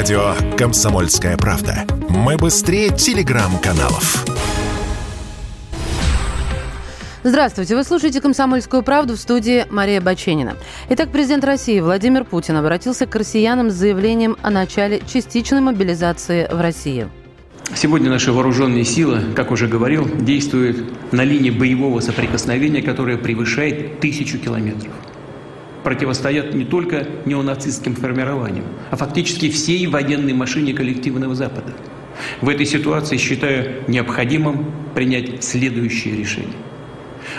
Радио «Комсомольская правда». Мы быстрее телеграм-каналов. Здравствуйте, вы слушаете «Комсомольскую правду» в студии Мария Баченина. Итак, президент России Владимир Путин обратился к россиянам с заявлением о начале частичной мобилизации в России. Сегодня наши вооруженные силы, как уже говорил, действуют на линии боевого соприкосновения, которая превышает тысячу километров противостоят не только неонацистским формированиям, а фактически всей военной машине коллективного Запада. В этой ситуации считаю необходимым принять следующее решение.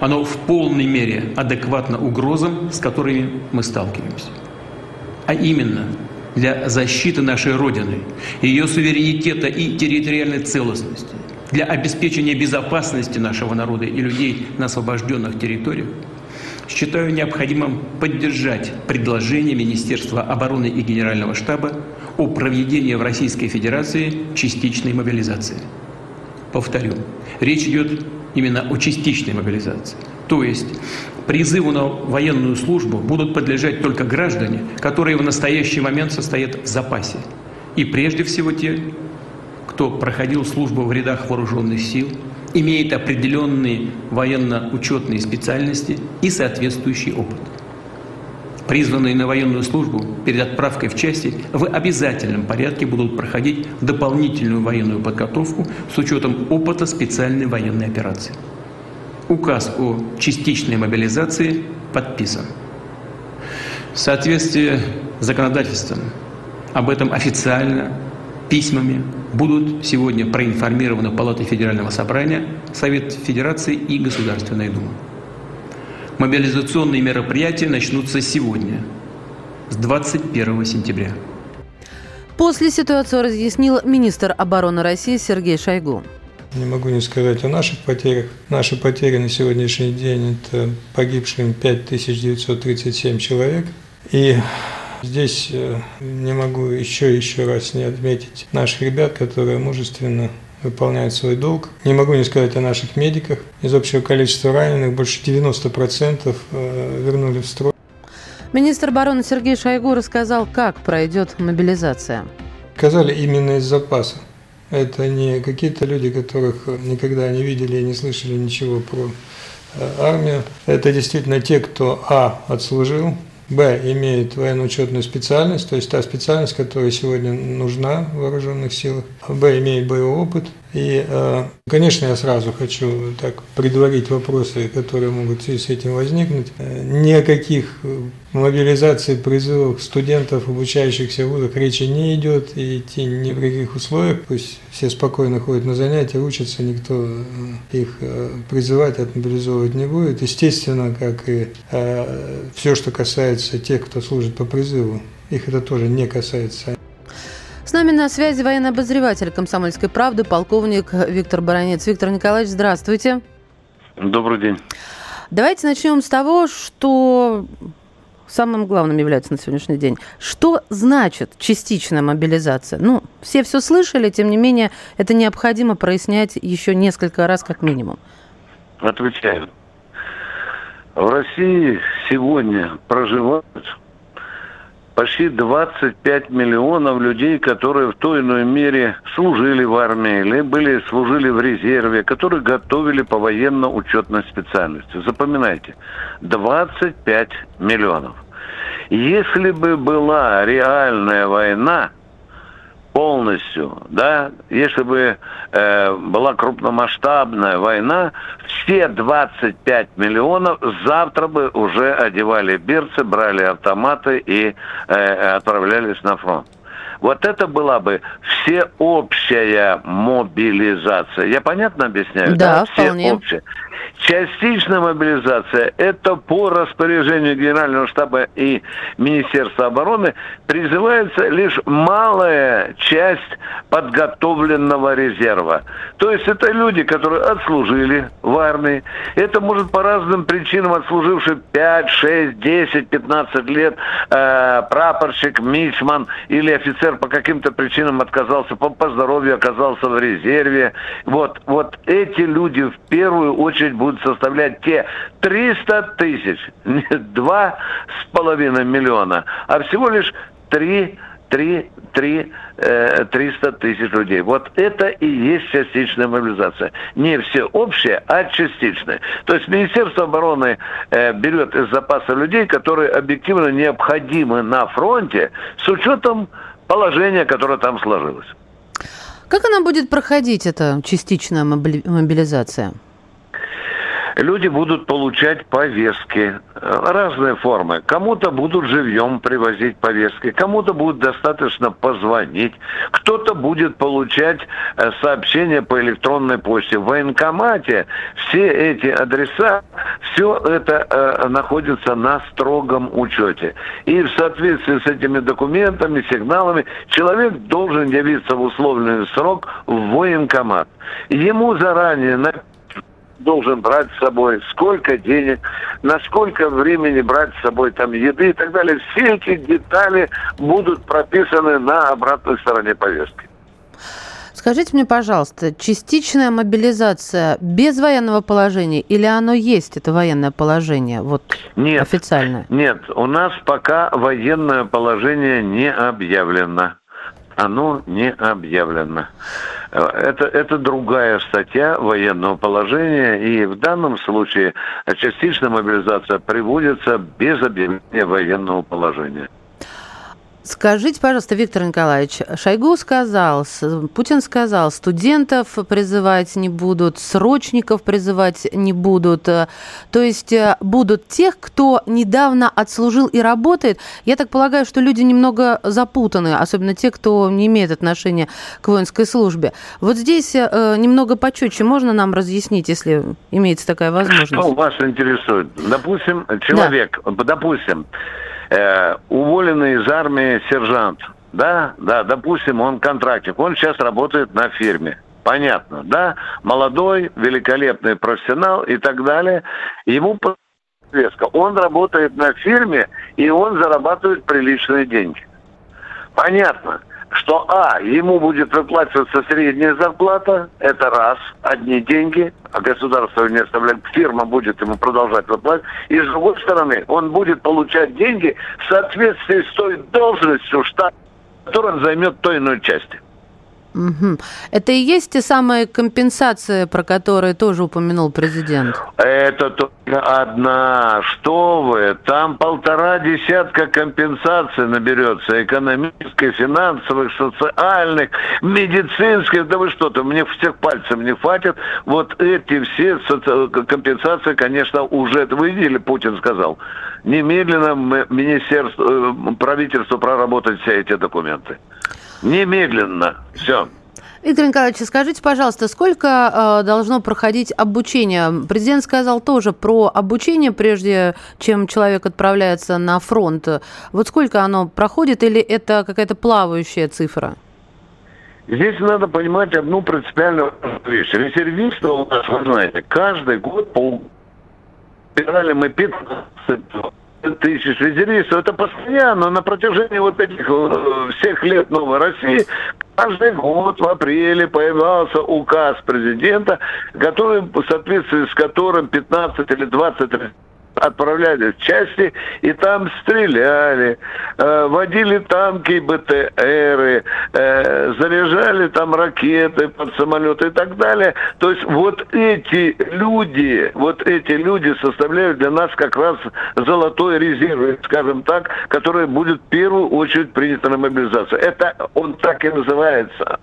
Оно в полной мере адекватно угрозам, с которыми мы сталкиваемся. А именно, для защиты нашей Родины, ее суверенитета и территориальной целостности, для обеспечения безопасности нашего народа и людей на освобожденных территориях – считаю необходимым поддержать предложение Министерства обороны и Генерального штаба о проведении в Российской Федерации частичной мобилизации. Повторю, речь идет именно о частичной мобилизации. То есть призыву на военную службу будут подлежать только граждане, которые в настоящий момент состоят в запасе. И прежде всего те, кто проходил службу в рядах вооруженных сил – имеет определенные военно-учетные специальности и соответствующий опыт. Призванные на военную службу перед отправкой в части в обязательном порядке будут проходить дополнительную военную подготовку с учетом опыта специальной военной операции. Указ о частичной мобилизации подписан. В соответствии с законодательством об этом официально письмами будут сегодня проинформированы Палата Федерального собрания, Совет Федерации и Государственная Дума. Мобилизационные мероприятия начнутся сегодня, с 21 сентября. После ситуацию разъяснил министр обороны России Сергей Шойгу. Не могу не сказать о наших потерях. Наши потери на сегодняшний день – это погибшим 5937 человек. И Здесь э, не могу еще еще раз не отметить наших ребят, которые мужественно выполняют свой долг. Не могу не сказать о наших медиках. Из общего количества раненых больше 90% э, вернули в строй. Министр обороны Сергей Шойгу рассказал, как пройдет мобилизация. Сказали именно из запаса. Это не какие-то люди, которых никогда не видели и не слышали ничего про э, армию. Это действительно те, кто, а, отслужил, Б имеет военно-учетную специальность, то есть та специальность, которая сегодня нужна в вооруженных силах. Б имеет боевой опыт. И, э, конечно, я сразу хочу так предварить вопросы, которые могут с этим возникнуть. Э, ни о каких мобилизации призывов студентов, обучающихся в вузах, речи не идет, и идти ни в каких условиях. Пусть все спокойно ходят на занятия, учатся, никто э, их призывать, отмобилизовывать не будет. Естественно, как и все, что касается тех, кто служит по призыву, их это тоже не касается нами на связи военный обозреватель «Комсомольской правды» полковник Виктор Баранец. Виктор Николаевич, здравствуйте. Добрый день. Давайте начнем с того, что самым главным является на сегодняшний день. Что значит частичная мобилизация? Ну, все все слышали, тем не менее, это необходимо прояснять еще несколько раз как минимум. Отвечаю. В России сегодня проживают почти 25 миллионов людей, которые в той или иной мере служили в армии или были служили в резерве, которые готовили по военно-учетной специальности. Запоминайте, 25 миллионов. Если бы была реальная война, полностью, да, если бы э, была крупномасштабная война, все 25 миллионов завтра бы уже одевали берцы, брали автоматы и э, отправлялись на фронт. Вот это была бы всеобщая мобилизация. Я понятно объясняю? Да, да? вполне. Всеобщая. Частичная мобилизация – это по распоряжению Генерального штаба и Министерства обороны призывается лишь малая часть подготовленного резерва. То есть это люди, которые отслужили в армии. Это может по разным причинам отслуживший 5, 6, 10, 15 лет э, прапорщик, мичман или офицер по каким-то причинам отказался, по, по здоровью оказался в резерве. Вот, вот эти люди в первую очередь будут составлять те 300 тысяч, не 2,5 миллиона, а всего лишь 3 3, 3, 300 тысяч людей. Вот это и есть частичная мобилизация. Не всеобщая, а частичная. То есть Министерство обороны э, берет из запаса людей, которые объективно необходимы на фронте с учетом положения, которое там сложилось. Как она будет проходить, эта частичная мобилизация? Люди будут получать повестки, э, разные формы. Кому-то будут живьем привозить повестки, кому-то будет достаточно позвонить, кто-то будет получать э, сообщения по электронной почте. В военкомате все эти адреса, все это э, находится на строгом учете. И в соответствии с этими документами, сигналами, человек должен явиться в условленный срок в военкомат. Ему заранее написано должен брать с собой, сколько денег, на сколько времени брать с собой там еды и так далее. Все эти детали будут прописаны на обратной стороне повестки. Скажите мне, пожалуйста, частичная мобилизация без военного положения или оно есть, это военное положение, вот нет, официально? Нет, у нас пока военное положение не объявлено оно не объявлено. Это, это другая статья военного положения, и в данном случае частичная мобилизация приводится без объявления военного положения. Скажите, пожалуйста, Виктор Николаевич, Шойгу сказал, Путин сказал, студентов призывать не будут, срочников призывать не будут. То есть э, будут тех, кто недавно отслужил и работает. Я так полагаю, что люди немного запутаны, особенно те, кто не имеет отношения к воинской службе. Вот здесь э, немного почетче можно нам разъяснить, если имеется такая возможность? Что вас интересует? Допустим, человек, да. допустим, э, уволенный из армии сержант, да, да, допустим, он контрактник, он сейчас работает на фирме. Понятно, да? Молодой, великолепный профессионал и так далее. Ему повестка. Он работает на фирме, и он зарабатывает приличные деньги. Понятно что, а, ему будет выплачиваться средняя зарплата, это раз, одни деньги, а государство не оставляет, фирма будет ему продолжать выплачивать, и с другой стороны, он будет получать деньги в соответствии с той должностью штата, которую он займет той иной части. Угу. Это и есть те самые компенсации, про которые тоже упомянул президент? Это только одна. Что вы? Там полтора десятка компенсаций наберется. Экономической, финансовых, социальных, медицинских. Да вы что-то, мне всех пальцев не хватит. Вот эти все компенсации, конечно, уже... Вы видели, Путин сказал. Немедленно министерство, э, правительство проработать все эти документы. Немедленно. Все. Виктор Николаевич, скажите, пожалуйста, сколько э, должно проходить обучение? Президент сказал тоже про обучение, прежде чем человек отправляется на фронт. Вот сколько оно проходит или это какая-то плавающая цифра? Здесь надо понимать одну принципиальную вещь. Резервисты у нас, вы знаете, каждый год по убирали мы 15 тысяч резервистов. Это постоянно, на протяжении вот этих э, всех лет Новой России, каждый год в апреле появлялся указ президента, который, в соответствии с которым 15 или 20 отправляли в части, и там стреляли, э, водили танки БТРы, э, заряжали там ракеты под самолеты и так далее. То есть вот эти люди, вот эти люди составляют для нас как раз золотой резерв, скажем так, который будет в первую очередь принято на мобилизацию. Это он так и называется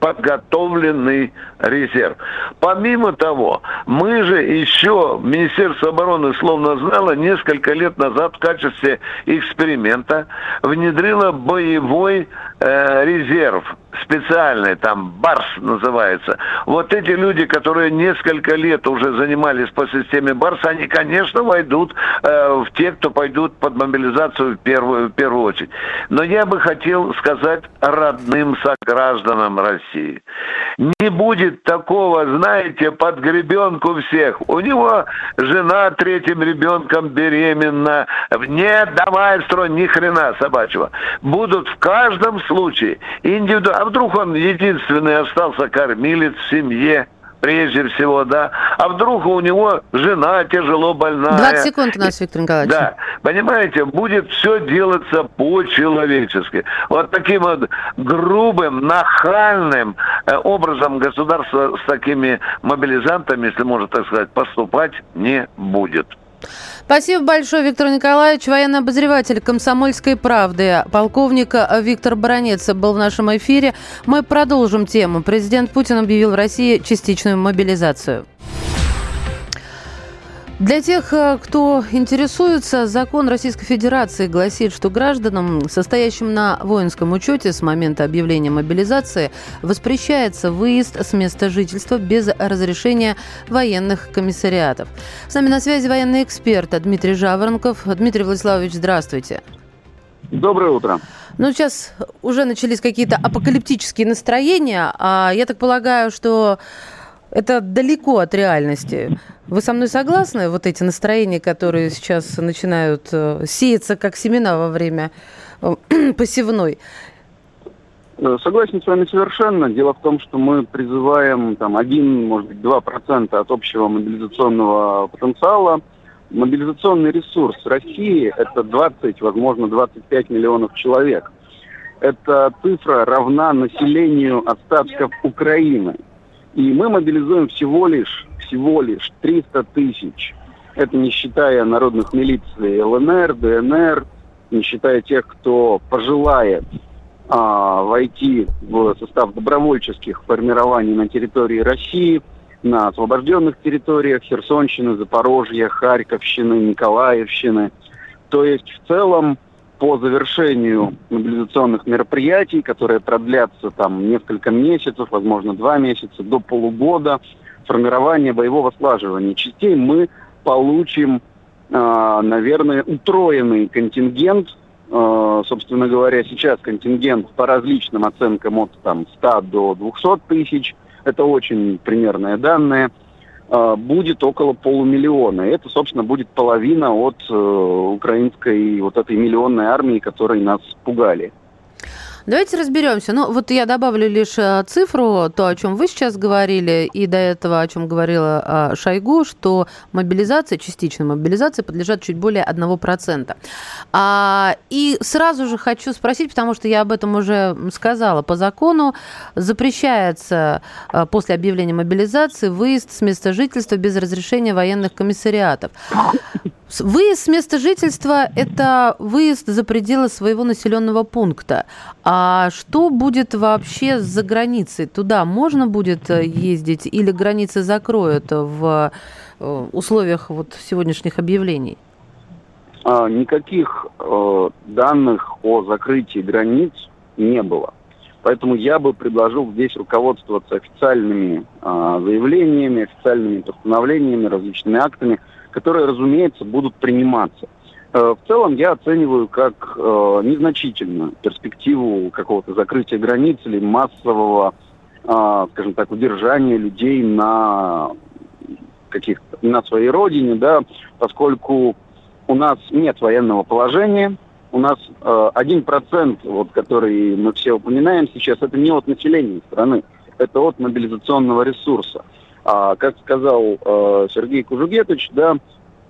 подготовленный резерв. Помимо того, мы же еще, Министерство обороны словно знало, несколько лет назад в качестве эксперимента внедрило боевой э, резерв специальный, там БАРС называется. Вот эти люди, которые несколько лет уже занимались по системе БАРС, они, конечно, войдут э, в те, кто пойдут под мобилизацию в первую, в первую очередь. Но я бы хотел сказать родным согражданам России. Не будет такого, знаете, под гребенку всех. У него жена третьим ребенком беременна. Нет, давай строй, ни хрена собачьего. Будут в каждом случае индивидуально. Вдруг он единственный остался кормилец в семье? прежде всего, да. А вдруг у него жена тяжело больная. 20 секунд у нас, Виктор Николаевич. Да, понимаете, будет все делаться по-человечески. Вот таким вот грубым, нахальным э, образом государство с такими мобилизантами, если можно так сказать, поступать не будет. Спасибо большое, Виктор Николаевич. Военный обозреватель «Комсомольской правды». Полковник Виктор Баранец был в нашем эфире. Мы продолжим тему. Президент Путин объявил в России частичную мобилизацию. Для тех, э, кто интересуется, закон Российской Федерации гласит, что гражданам, состоящим на воинском учете с момента объявления мобилизации, воспрещается выезд с места жительства без разрешения военных комиссариатов. С нами на связи военный эксперт Дмитрий Жаворонков. Дмитрий Владиславович, здравствуйте. Доброе утро. Ну, сейчас уже начались какие-то апокалиптические настроения, а я так полагаю, что это далеко от реальности. Вы со мной согласны? Вот эти настроения, которые сейчас начинают э, сеяться как семена во время э, посевной. Э, согласен с вами совершенно. Дело в том, что мы призываем там 1, может быть, 2% от общего мобилизационного потенциала. Мобилизационный ресурс России – это 20, возможно, 25 миллионов человек. Эта цифра равна населению остатков Украины – и мы мобилизуем всего лишь, всего лишь 300 тысяч. Это не считая народных милиций ЛНР, ДНР, не считая тех, кто пожелает а, войти в состав добровольческих формирований на территории России, на освобожденных территориях Херсонщины, Запорожья, Харьковщины, Николаевщины. То есть в целом по завершению мобилизационных мероприятий, которые продлятся там несколько месяцев, возможно, два месяца, до полугода, формирования боевого слаживания частей, мы получим, э, наверное, утроенный контингент. Э, собственно говоря, сейчас контингент по различным оценкам от там, 100 до 200 тысяч. Это очень примерные данные – а, будет около полумиллиона. И это, собственно, будет половина от э, украинской вот этой миллионной армии, которой нас пугали. Давайте разберемся. Ну, вот я добавлю лишь э, цифру, то, о чем вы сейчас говорили, и до этого, о чем говорила э, Шойгу, что мобилизация, частичная мобилизация подлежат чуть более 1%. А, и сразу же хочу спросить, потому что я об этом уже сказала, по закону запрещается э, после объявления мобилизации выезд с места жительства без разрешения военных комиссариатов. Выезд с места жительства – это выезд за пределы своего населенного пункта. А что будет вообще за границей? Туда можно будет э, ездить или границы закроют в э, условиях вот сегодняшних объявлений? А, никаких э, данных о закрытии границ не было. Поэтому я бы предложил здесь руководствоваться официальными э, заявлениями, официальными постановлениями, различными актами – которые, разумеется, будут приниматься. Э, в целом я оцениваю как э, незначительную перспективу какого-то закрытия границ или массового, э, скажем так, удержания людей на каких-то на своей родине, да, поскольку у нас нет военного положения, у нас один э, процент, вот, который мы все упоминаем сейчас, это не от населения страны, это от мобилизационного ресурса. А, как сказал э, Сергей Кужугетович, да,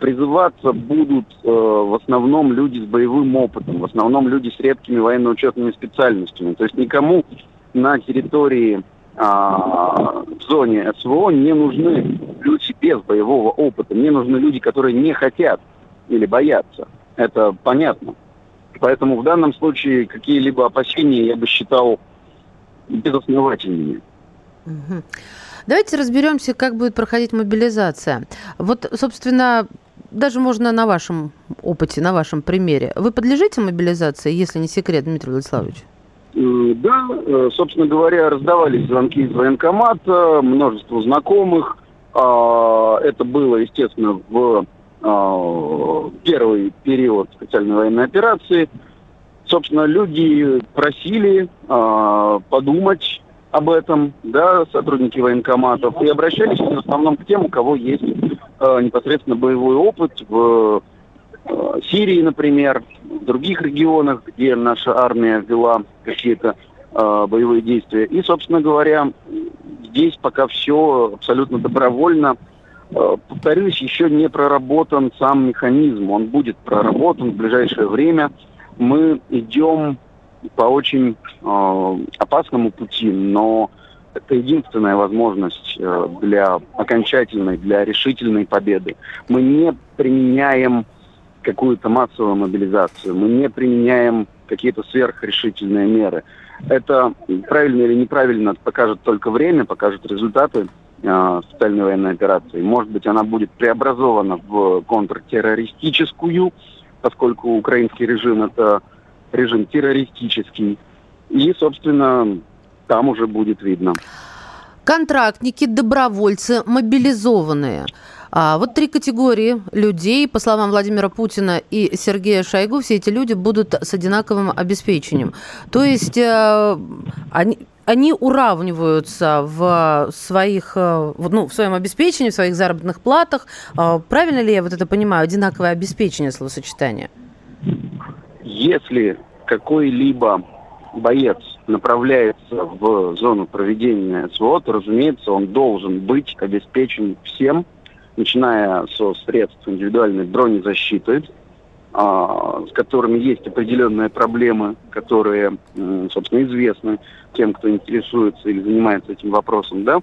призываться будут э, в основном люди с боевым опытом, в основном люди с редкими военно-учетными специальностями. То есть никому на территории а, в зоне СВО не нужны люди без боевого опыта. Мне нужны люди, которые не хотят или боятся. Это понятно. Поэтому в данном случае какие-либо опасения я бы считал безосновательными. Угу. Давайте разберемся, как будет проходить мобилизация. Вот, собственно, даже можно на вашем опыте, на вашем примере. Вы подлежите мобилизации, если не секрет, Дмитрий Владиславович? Да, э, собственно говоря, раздавались звонки из военкомата, множество знакомых. А, это было, естественно, в а, первый период специальной военной операции. Собственно, люди просили а, подумать об этом, да, сотрудники военкоматов, и обращались в основном к тем, у кого есть э, непосредственно боевой опыт в э, Сирии, например, в других регионах, где наша армия вела какие-то э, боевые действия. И, собственно говоря, здесь пока все абсолютно добровольно. Э, повторюсь, еще не проработан сам механизм. Он будет проработан в ближайшее время. Мы идем по очень э, опасному пути, но это единственная возможность э, для окончательной, для решительной победы. Мы не применяем какую-то массовую мобилизацию, мы не применяем какие-то сверхрешительные меры. Это правильно или неправильно покажет только время, покажет результаты э, специальной военной операции. Может быть, она будет преобразована в контртеррористическую, поскольку украинский режим это режим террористический. И, собственно, там уже будет видно. Контрактники, добровольцы, мобилизованные. А вот три категории людей, по словам Владимира Путина и Сергея Шойгу, все эти люди будут с одинаковым обеспечением. То есть э, они, они уравниваются в своих, э, ну, в своем обеспечении, в своих заработных платах. Э, правильно ли я вот это понимаю? Одинаковое обеспечение словосочетания? Если какой-либо боец направляется в зону проведения СВО, то, разумеется, он должен быть обеспечен всем, начиная со средств индивидуальной бронезащиты, а, с которыми есть определенные проблемы, которые, собственно, известны тем, кто интересуется или занимается этим вопросом, да,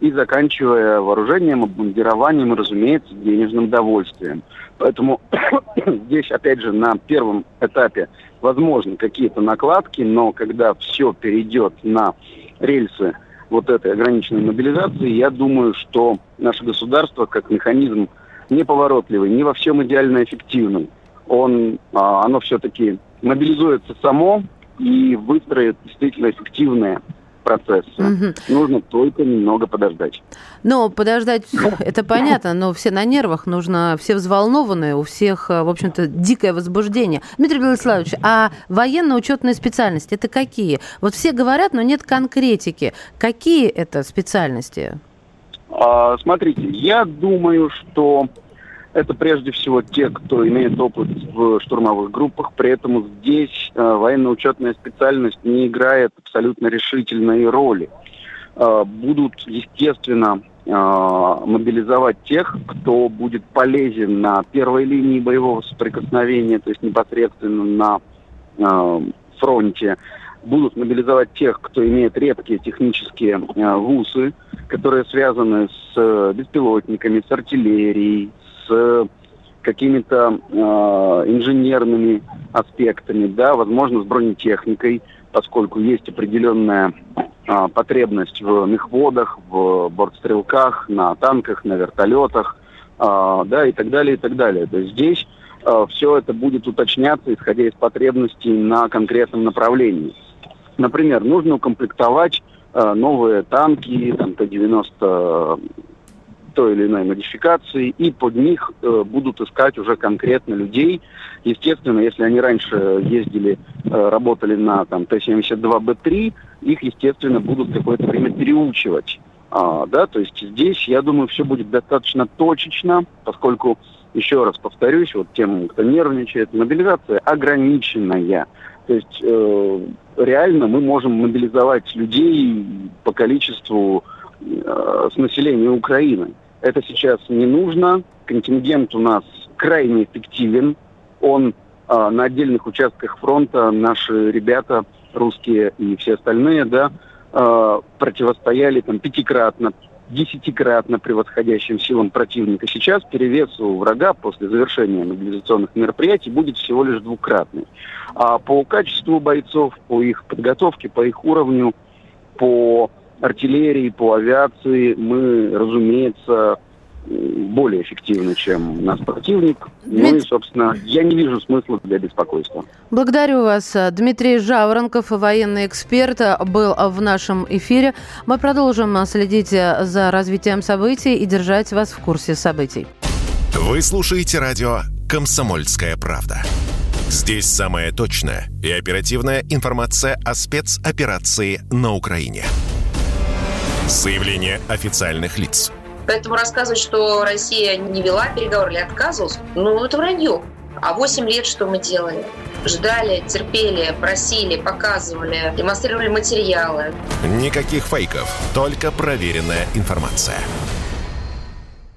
и заканчивая вооружением, обмундированием и, разумеется, денежным довольствием. Поэтому здесь, опять же, на первом этапе возможны какие-то накладки, но когда все перейдет на рельсы вот этой ограниченной мобилизации, я думаю, что наше государство как механизм неповоротливый, не во всем идеально эффективным. Он, а, оно все-таки мобилизуется само и выстроит действительно эффективные процесса. Угу. Нужно только немного подождать. Но подождать, это понятно, но все на нервах, нужно, все взволнованные, у всех, э, в общем-то, дикое возбуждение. Дмитрий Владиславович, а военно-учетные специальности, это какие? Вот все говорят, но нет конкретики. Какие это специальности? А, смотрите, я думаю, что это прежде всего те, кто имеет опыт в штурмовых группах. При этом здесь э, военно-учетная специальность не играет абсолютно решительной роли. Э, будут, естественно, э, мобилизовать тех, кто будет полезен на первой линии боевого соприкосновения, то есть непосредственно на э, фронте. Будут мобилизовать тех, кто имеет редкие технические э, вузы, которые связаны с э, беспилотниками, с артиллерией, с какими-то э, инженерными аспектами, да, возможно, с бронетехникой, поскольку есть определенная э, потребность в мехводах, в бортстрелках, на танках, на вертолетах, э, да, и так далее, и так далее. То есть здесь э, все это будет уточняться, исходя из потребностей на конкретном направлении. Например, нужно укомплектовать э, новые танки, там, Т-90 той или иной модификации, и под них э, будут искать уже конкретно людей. Естественно, если они раньше ездили, э, работали на там, Т-72Б3, их, естественно, будут какое-то время переучивать. А, да, то есть здесь, я думаю, все будет достаточно точечно, поскольку, еще раз повторюсь, вот тем, кто нервничает, мобилизация ограниченная. То есть э, реально мы можем мобилизовать людей по количеству э, с населения Украины. Это сейчас не нужно. Контингент у нас крайне эффективен. Он э, на отдельных участках фронта, наши ребята, русские и все остальные, да, э, противостояли там пятикратно, десятикратно превосходящим силам противника. Сейчас перевес у врага после завершения мобилизационных мероприятий будет всего лишь двукратный. А по качеству бойцов, по их подготовке, по их уровню, по артиллерии, по авиации мы, разумеется, более эффективны, чем наш противник. Ну и, собственно, я не вижу смысла для беспокойства. Благодарю вас. Дмитрий Жаворонков, военный эксперт, был в нашем эфире. Мы продолжим следить за развитием событий и держать вас в курсе событий. Вы слушаете радио «Комсомольская правда». Здесь самая точная и оперативная информация о спецоперации на Украине. Заявление официальных лиц. Поэтому рассказывать, что Россия не вела переговоры или отказывалась, ну, это вранье. А 8 лет что мы делали? ждали, терпели, просили, показывали, демонстрировали материалы. Никаких фейков, только проверенная информация.